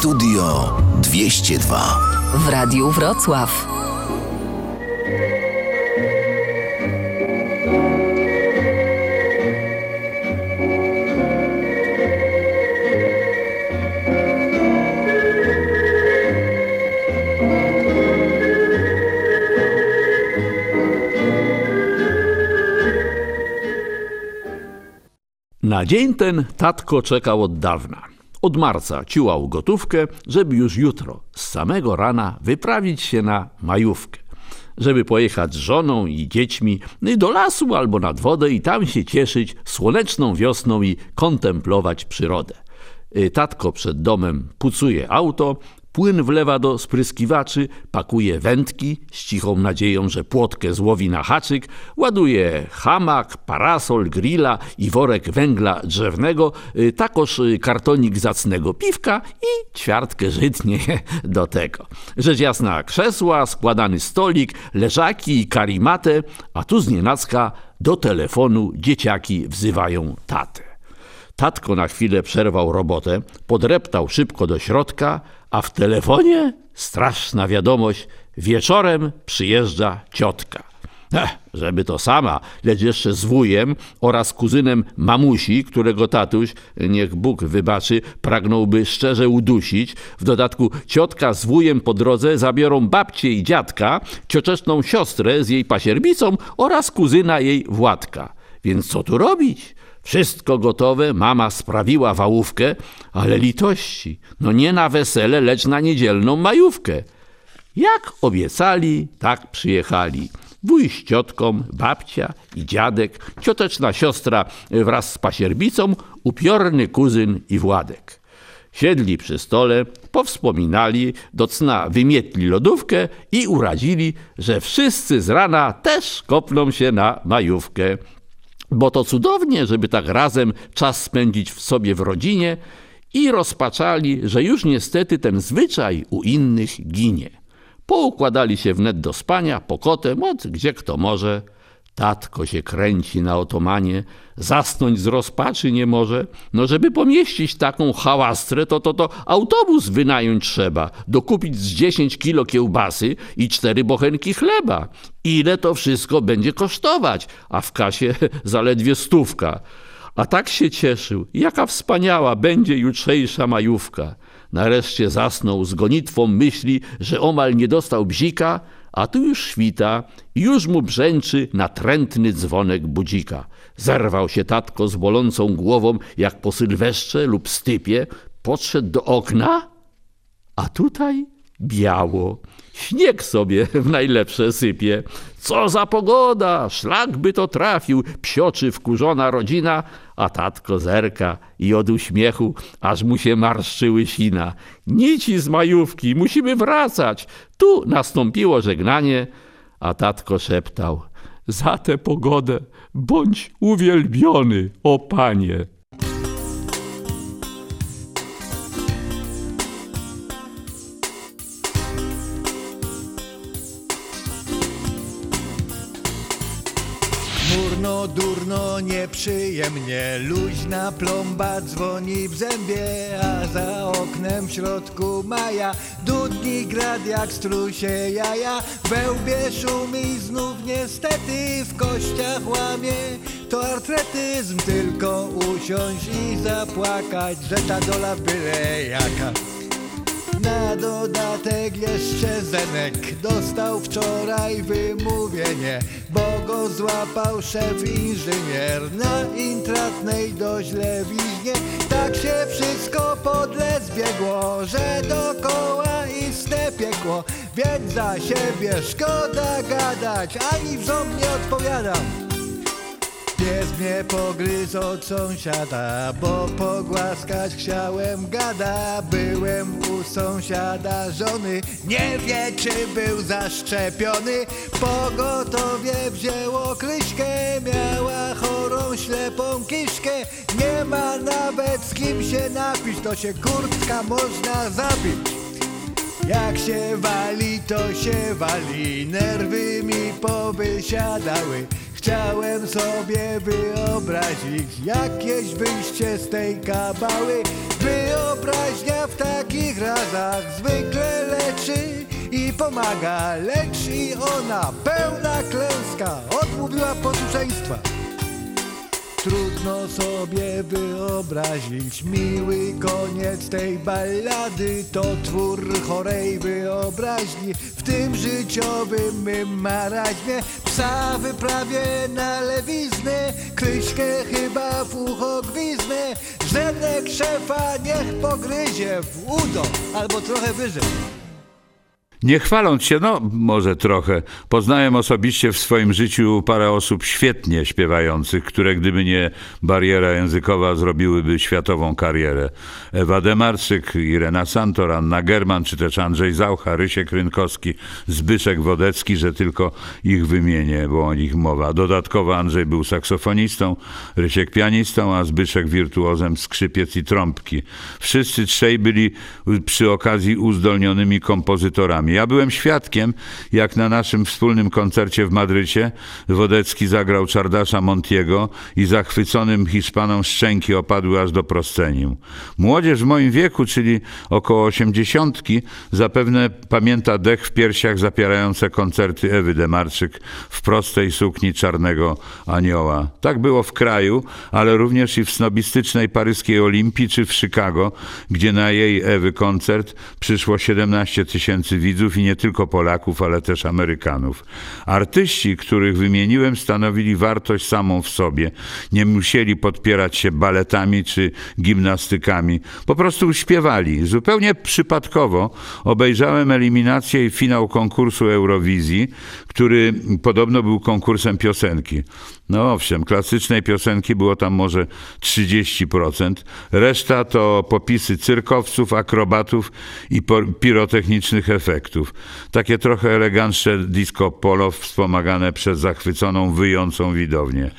Studio 202 w Radiu Wrocław. Na dzień ten tatko czekał od dawna. Od marca ciułał gotówkę, żeby już jutro, z samego rana, wyprawić się na majówkę. Żeby pojechać z żoną i dziećmi do lasu albo nad wodę i tam się cieszyć słoneczną wiosną i kontemplować przyrodę. Y, tatko przed domem pucuje auto, Płyn wlewa do spryskiwaczy, pakuje wędki z cichą nadzieją, że płotkę złowi na haczyk, ładuje hamak, parasol, grilla i worek węgla drzewnego, y, takoż y, kartonik zacnego piwka i ćwiartkę żytnie do tego. Rzecz jasna, krzesła, składany stolik, leżaki i karimatę, a tu znienacka do telefonu dzieciaki wzywają tatę. Tatko na chwilę przerwał robotę, podreptał szybko do środka, a w telefonie straszna wiadomość: wieczorem przyjeżdża ciotka. Ech, żeby to sama, lecz jeszcze z wujem oraz kuzynem mamusi, którego tatuś, niech Bóg wybaczy, pragnąłby szczerze udusić. W dodatku ciotka z wujem po drodze zabiorą babcię i dziadka, cioteczną siostrę z jej pasierbicą oraz kuzyna jej Władka. Więc co tu robić? Wszystko gotowe, mama sprawiła wałówkę, ale litości, no nie na wesele, lecz na niedzielną majówkę. Jak obiecali, tak przyjechali. Wuj z ciotką, babcia i dziadek, cioteczna siostra wraz z pasierbicą, upiorny kuzyn i Władek. Siedli przy stole, powspominali, do cna wymietli lodówkę i uradzili, że wszyscy z rana też kopną się na majówkę. Bo to cudownie, żeby tak razem czas spędzić w sobie w rodzinie i rozpaczali, że już niestety ten zwyczaj u innych ginie. Poukładali się wnet do spania, pokotem, od gdzie kto może – Tatko się kręci na otomanie, zasnąć z rozpaczy nie może. No żeby pomieścić taką hałastrę, to to to autobus wynająć trzeba, dokupić z 10 kilo kiełbasy i cztery bochenki chleba. Ile to wszystko będzie kosztować, a w kasie zaledwie stówka. A tak się cieszył, jaka wspaniała będzie jutrzejsza majówka. Nareszcie zasnął z gonitwą myśli, że omal nie dostał bzika, a tu już świta i już mu brzęczy natrętny dzwonek budzika. Zerwał się tatko z bolącą głową, jak po sylwestrze lub stypie, podszedł do okna, a tutaj biało. Śnieg sobie w najlepsze sypie. Co za pogoda! Szlak by to trafił, psioczy wkurzona rodzina, a tatko zerka i od uśmiechu aż mu się marszczyły sina. Nici z majówki, musimy wracać. Tu nastąpiło żegnanie, a tatko szeptał. Za tę pogodę bądź uwielbiony, o panie. Durno, durno, nieprzyjemnie. Luźna plomba dzwoni w zębie A za oknem w środku maja. Dudni grad jak strusie jaja. Wełbie szumi znów niestety W kościach łamie. To artretyzm Tylko usiąść i zapłakać Że ta dola byle jaka. Na dodatek jeszcze Zenek dostał wczoraj wymówienie, bo go złapał szef inżynier na intratnej doźlewiźnie. Tak się wszystko podle zbiegło, że dokoła istne piekło, więc za siebie szkoda gadać, ani w rząd nie odpowiadam. Pies mnie pogryzł od sąsiada, bo pogłaskać chciałem gada. Byłem u sąsiada żony, nie wie czy był zaszczepiony. Pogotowie wzięło kryśkę, miała chorą ślepą kiszkę. Nie ma nawet z kim się napić, to się kurtka można zabić. Jak się wali, to się wali, nerwy mi powysiadały. Chciałem sobie wyobrazić jakieś wyjście z tej kabały Wyobraźnia w takich urazach zwykle leczy i pomaga, lecz i ona pełna klęska odmówiła posłuszeństwa. Trudno sobie wyobrazić. Miły koniec tej ballady. To twór chorej wyobraźni. W tym życiowym mym maraźmie Psa wyprawię na lewiznę, kryśkę chyba w ucho gwiznę. Żenek szefa niech pogryzie w udo albo trochę wyżej Nie chwaląc się, no może trochę, poznałem osobiście w swoim życiu parę osób świetnie śpiewających, które gdyby nie bariera językowa zrobiłyby światową karierę. Ewa Demarczyk, Irena Santor, Anna German, czy też Andrzej Zaucha, Rysiek Rynkowski, Zbyszek Wodecki, że tylko ich wymienię, bo o nich mowa. Dodatkowo Andrzej był saksofonistą, Rysiek pianistą, a Zbyszek wirtuozem skrzypiec i trąbki. Wszyscy trzej byli przy okazji uzdolnionymi kompozytorami. Ja byłem świadkiem, jak na naszym wspólnym koncercie w Madrycie Wodecki zagrał Czardasza Montiego i zachwyconym Hiszpanom szczęki opadły aż do proscenium. Młodzież w moim wieku, czyli około osiemdziesiątki, zapewne pamięta dech w piersiach zapierające koncerty Ewy Demarczyk w prostej sukni czarnego anioła. Tak było w kraju, ale również i w snobistycznej paryskiej Olimpii czy w Chicago, gdzie na jej Ewy koncert przyszło 17 tysięcy widzów i nie tylko Polaków, ale też Amerykanów. Artyści, których wymieniłem, stanowili wartość samą w sobie. Nie musieli podpierać się baletami czy gimnastykami. Po prostu śpiewali. Zupełnie przypadkowo obejrzałem eliminację i finał konkursu Eurowizji, który podobno był konkursem piosenki. No owszem, klasycznej piosenki było tam może 30%. Reszta to popisy cyrkowców, akrobatów i pirotechnicznych efektów. Takie trochę elegantsze disco polo wspomagane przez zachwyconą, wyjącą widownię.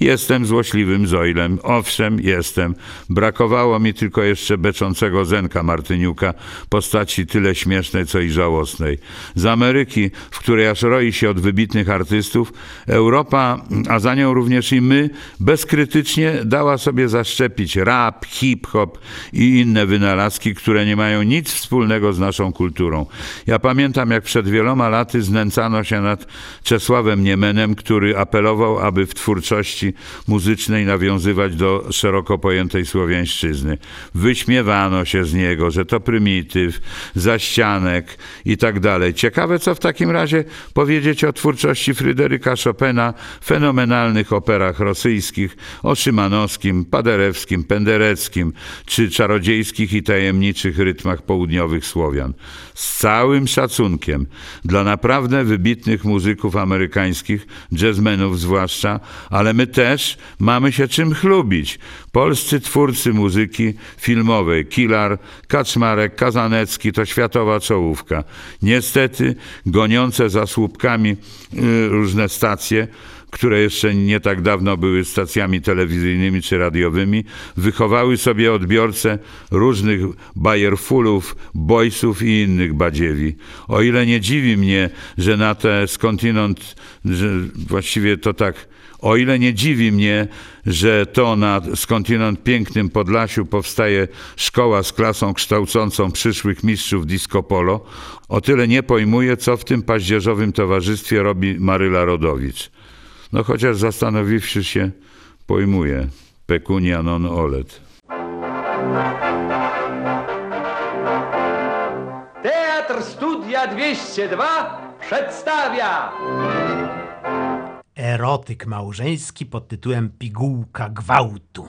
Jestem złośliwym Zoilem, owszem, jestem. Brakowało mi tylko jeszcze beczącego Zenka Martyniuka, postaci tyle śmiesznej, co i żałosnej. Z Ameryki, w której aż roi się od wybitnych artystów, Europa, a za nią również i my, bezkrytycznie dała sobie zaszczepić rap, hip-hop i inne wynalazki, które nie mają nic wspólnego z naszą kulturą. Ja pamiętam, jak przed wieloma laty znęcano się nad Czesławem Niemenem, który apelował, aby w twórczości muzycznej nawiązywać do szeroko pojętej słowiańszczyzny. Wyśmiewano się z niego, że to prymityw, zaścianek i tak dalej. Ciekawe, co w takim razie powiedzieć o twórczości Fryderyka Chopina, fenomenalnych operach rosyjskich, o Szymanowskim, Paderewskim, Pendereckim, czy czarodziejskich i tajemniczych rytmach południowych Słowian. Z całym szacunkiem dla naprawdę wybitnych muzyków amerykańskich, jazzmenów zwłaszcza, ale my też mamy się czym chlubić. Polscy twórcy muzyki filmowej, Kilar, Kaczmarek, Kazanecki to światowa czołówka. Niestety goniące za słupkami y, różne stacje, które jeszcze nie tak dawno były stacjami telewizyjnymi czy radiowymi, wychowały sobie odbiorcę różnych bajerfulów, boysów i innych badziewi. O ile nie dziwi mnie, że na te skądinąd, że właściwie to tak, o ile nie dziwi mnie, że to na skądinąd pięknym Podlasiu powstaje szkoła z klasą kształcącą przyszłych mistrzów disco polo, o tyle nie pojmuję, co w tym paździerzowym towarzystwie robi Maryla Rodowicz. No chociaż zastanowiwszy się, pojmuję. Pecunia non olet. Teatr Studia 202 przedstawia Erotyk małżeński pod tytułem Pigułka gwałtu.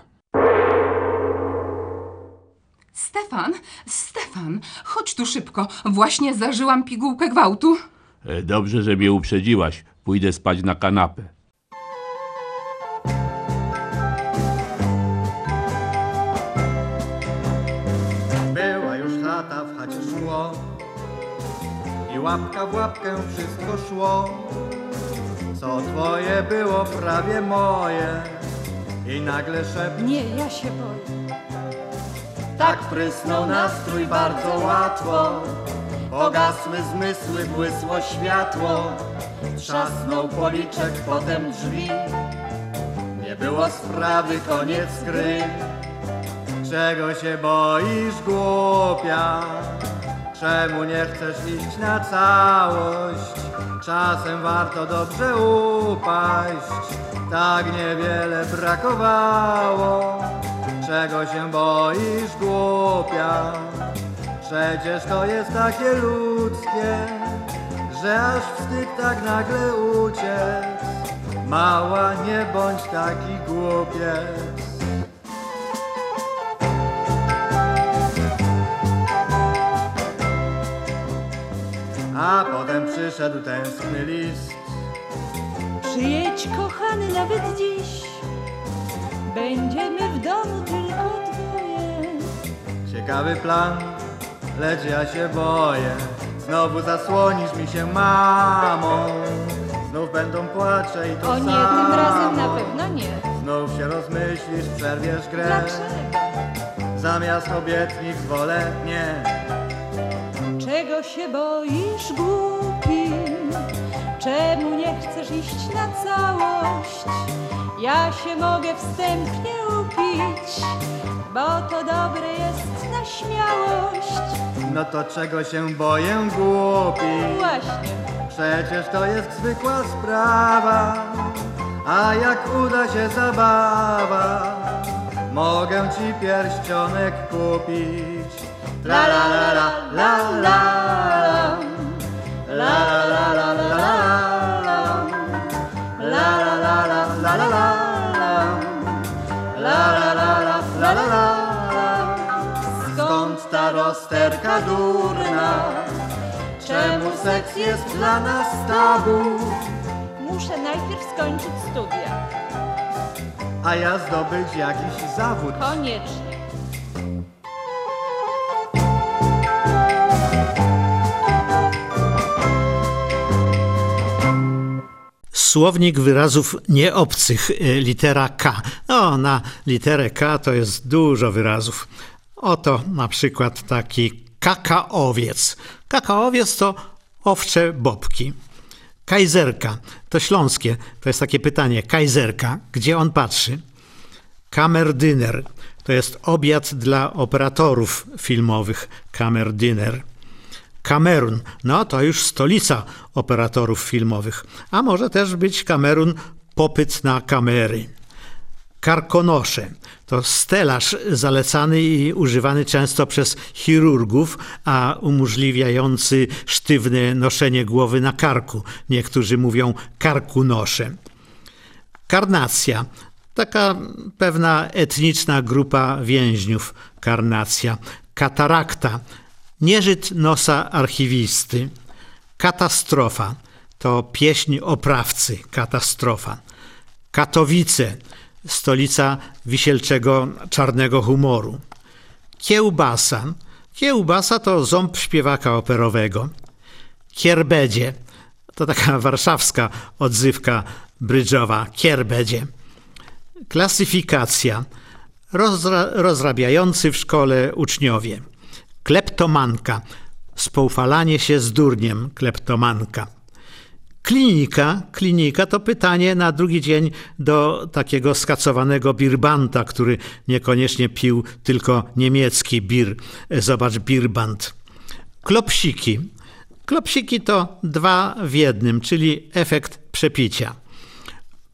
Stefan, Stefan, chodź tu szybko. Właśnie zażyłam pigułkę gwałtu. E, Dobrze, że mnie uprzedziłaś. Pójdę spać na kanapę. Była już chata, w chacie szło I łapka w łapkę wszystko szło Co twoje było prawie moje I nagle szept Nie, ja się boję. Tak prysnął nastrój bardzo łatwo Pogasły zmysły, błysło światło Trzasnął policzek, potem drzwi Nie było sprawy, koniec gry Czego się boisz, głupia? Czemu nie chcesz iść na całość? Czasem warto dobrze upaść. Tak niewiele brakowało. Czego się boisz, głupia? Przecież to jest takie ludzkie, że aż wstyd tak nagle uciec. Mała, nie bądź taki głupiec. A potem przyszedł tęskny list. Przyjedź kochany nawet dziś. Będziemy w domu tylko dwoje. Ciekawy plan, lecz ja się boję. Znowu zasłonisz mi się mamą. Znów będą płacze i to O nie, samo. tym razem na pewno nie. Znów się rozmyślisz, przerwiesz grę. Dlaczego? Zamiast obietnic wolę nie. Czego się boisz, głupi? Czemu nie chcesz iść na całość? Ja się mogę wstępnie upić, bo to dobre jest na śmiałość. No to czego się boję, głupi? Właśnie, Przecież to jest zwykła sprawa, a jak uda się zabawa, mogę ci pierścionek kupić. La la la la la la durna? Czemu seks jest dla nas tabu? muszę najpierw skończyć studia. A ja zdobyć jakiś zawód. Koniecznie. Słownik wyrazów nieobcych, y, litera K. No, na literę K to jest dużo wyrazów. Oto na przykład taki kakaowiec. Kakaowiec to owcze bobki. Kajzerka to śląskie, to jest takie pytanie. Kajzerka, gdzie on patrzy? Kamerdyner to jest obiad dla operatorów filmowych. Kamerdyner. Kamerun, no to już stolica operatorów filmowych, a może też być Kamerun popyt na kamery. Karkonosze to stelaż zalecany i używany często przez chirurgów, a umożliwiający sztywne noszenie głowy na karku. Niektórzy mówią karkunosze. Karnacja. Taka pewna etniczna grupa więźniów. Karnacja. Katarakta. Nieżyt nosa archiwisty. Katastrofa. To pieśń oprawcy. Katastrofa. Katowice. Stolica wisielczego czarnego humoru. Kiełbasa. Kiełbasa to ząb śpiewaka operowego. Kierbedzie. To taka warszawska odzywka brydżowa. Kierbedzie. Klasyfikacja. Rozra rozrabiający w szkole uczniowie. Kleptomanka. Spoufalanie się z durniem. Kleptomanka. Klinika, klinika to pytanie na drugi dzień do takiego skacowanego birbanta, który niekoniecznie pił tylko niemiecki bir. Zobacz, birbant. Klopsiki. Klopsiki to dwa w jednym, czyli efekt przepicia.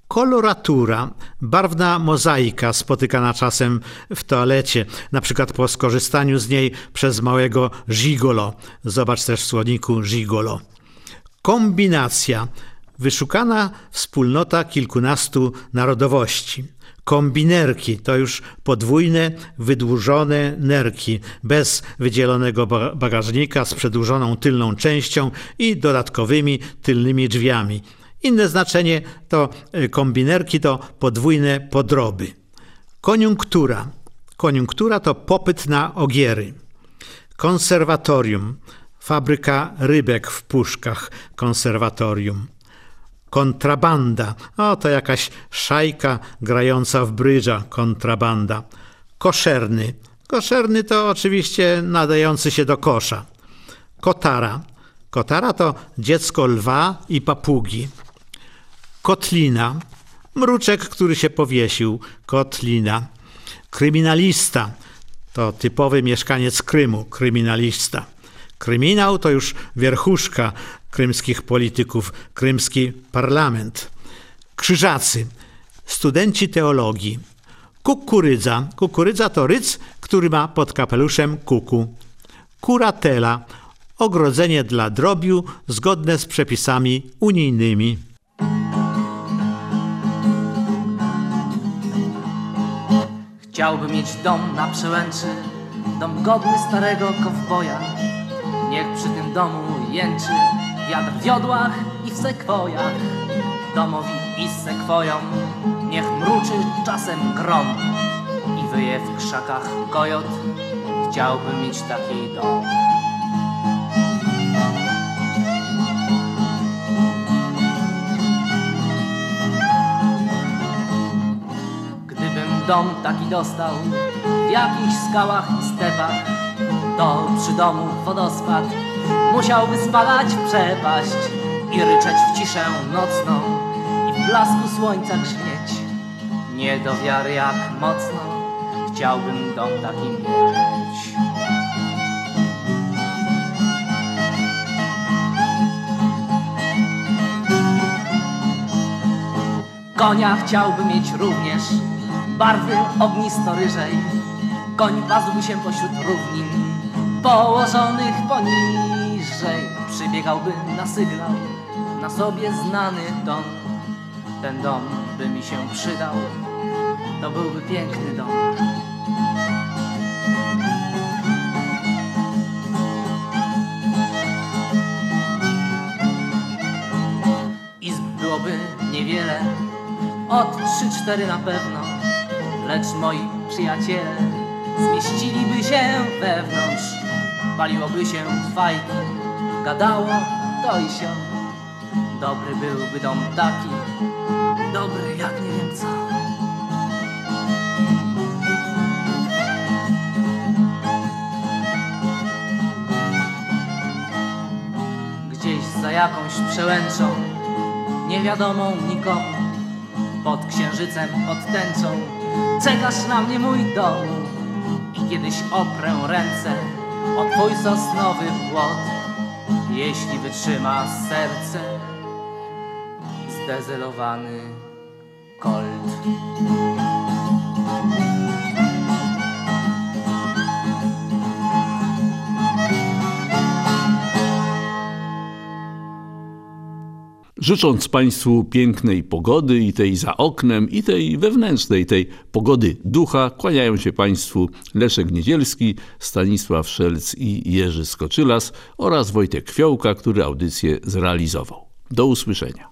Koloratura, barwna mozaika spotykana czasem w toalecie, na przykład po skorzystaniu z niej przez małego gigolo. Zobacz też w słowniku gigolo. Kombinacja, wyszukana wspólnota kilkunastu narodowości. Kombinerki to już podwójne, wydłużone nerki, bez wydzielonego bagażnika z przedłużoną tylną częścią i dodatkowymi tylnymi drzwiami. Inne znaczenie to kombinerki to podwójne podroby. Koniunktura. Koniunktura to popyt na ogiery. Konserwatorium. Fabryka rybek w puszkach. Konserwatorium. Kontrabanda. O, to jakaś szajka grająca w brydża. Kontrabanda. Koszerny. Koszerny to oczywiście nadający się do kosza. Kotara. Kotara to dziecko lwa i papugi. Kotlina. Mruczek, który się powiesił. Kotlina. Kryminalista. To typowy mieszkaniec Krymu. Kryminalista. Kryminał to już wierchuszka krymskich polityków, krymski parlament. Krzyżacy, studenci teologii. Kukurydza. Kukurydza to ryc, który ma pod kapeluszem kuku. Kuratela. Ogrodzenie dla drobiu zgodne z przepisami unijnymi. Chciałbym mieć dom na przełęczy, dom godny starego kowboja. Niech przy tym domu jęczy wiatr w jodłach i w sekwojach. Domowi i sekwojom niech mruczy czasem grom i wyje w krzakach kojot. Chciałbym mieć taki dom. Gdybym dom taki dostał w jakichś skałach i stepach, to przy domu wodospad musiałby spadać w przepaść i ryczeć w ciszę nocną i w blasku słońca grzmieć. Nie do wiary jak mocno chciałbym dom taki mieć. Konia chciałbym mieć również barwy ognisto-ryżej. Koń pasłby się pośród równin, położonych poniżej. Przybiegałby na sygnał, na sobie znany dom. Ten dom by mi się przydał, to byłby piękny dom. Izb byłoby niewiele, od trzy, cztery na pewno, lecz moi przyjaciele zmieściliby się wewnątrz. Paliłoby się fajki, gadało to i sio. Dobry byłby dom taki, dobry jak nie wiem co. Gdzieś za jakąś przełęczą, niewiadomą nikomu, pod księżycem, pod tęczą, czekasz na mnie mój dom i kiedyś oprę ręce o twój sosnowy płot, jeśli wytrzyma serce zdezelowany kolt. Życząc Państwu pięknej pogody i tej za oknem, i tej wewnętrznej, tej pogody ducha, kłaniają się Państwu Leszek Niedzielski, Stanisław Szelc i Jerzy Skoczylas oraz Wojtek Fiołka, który audycję zrealizował. Do usłyszenia.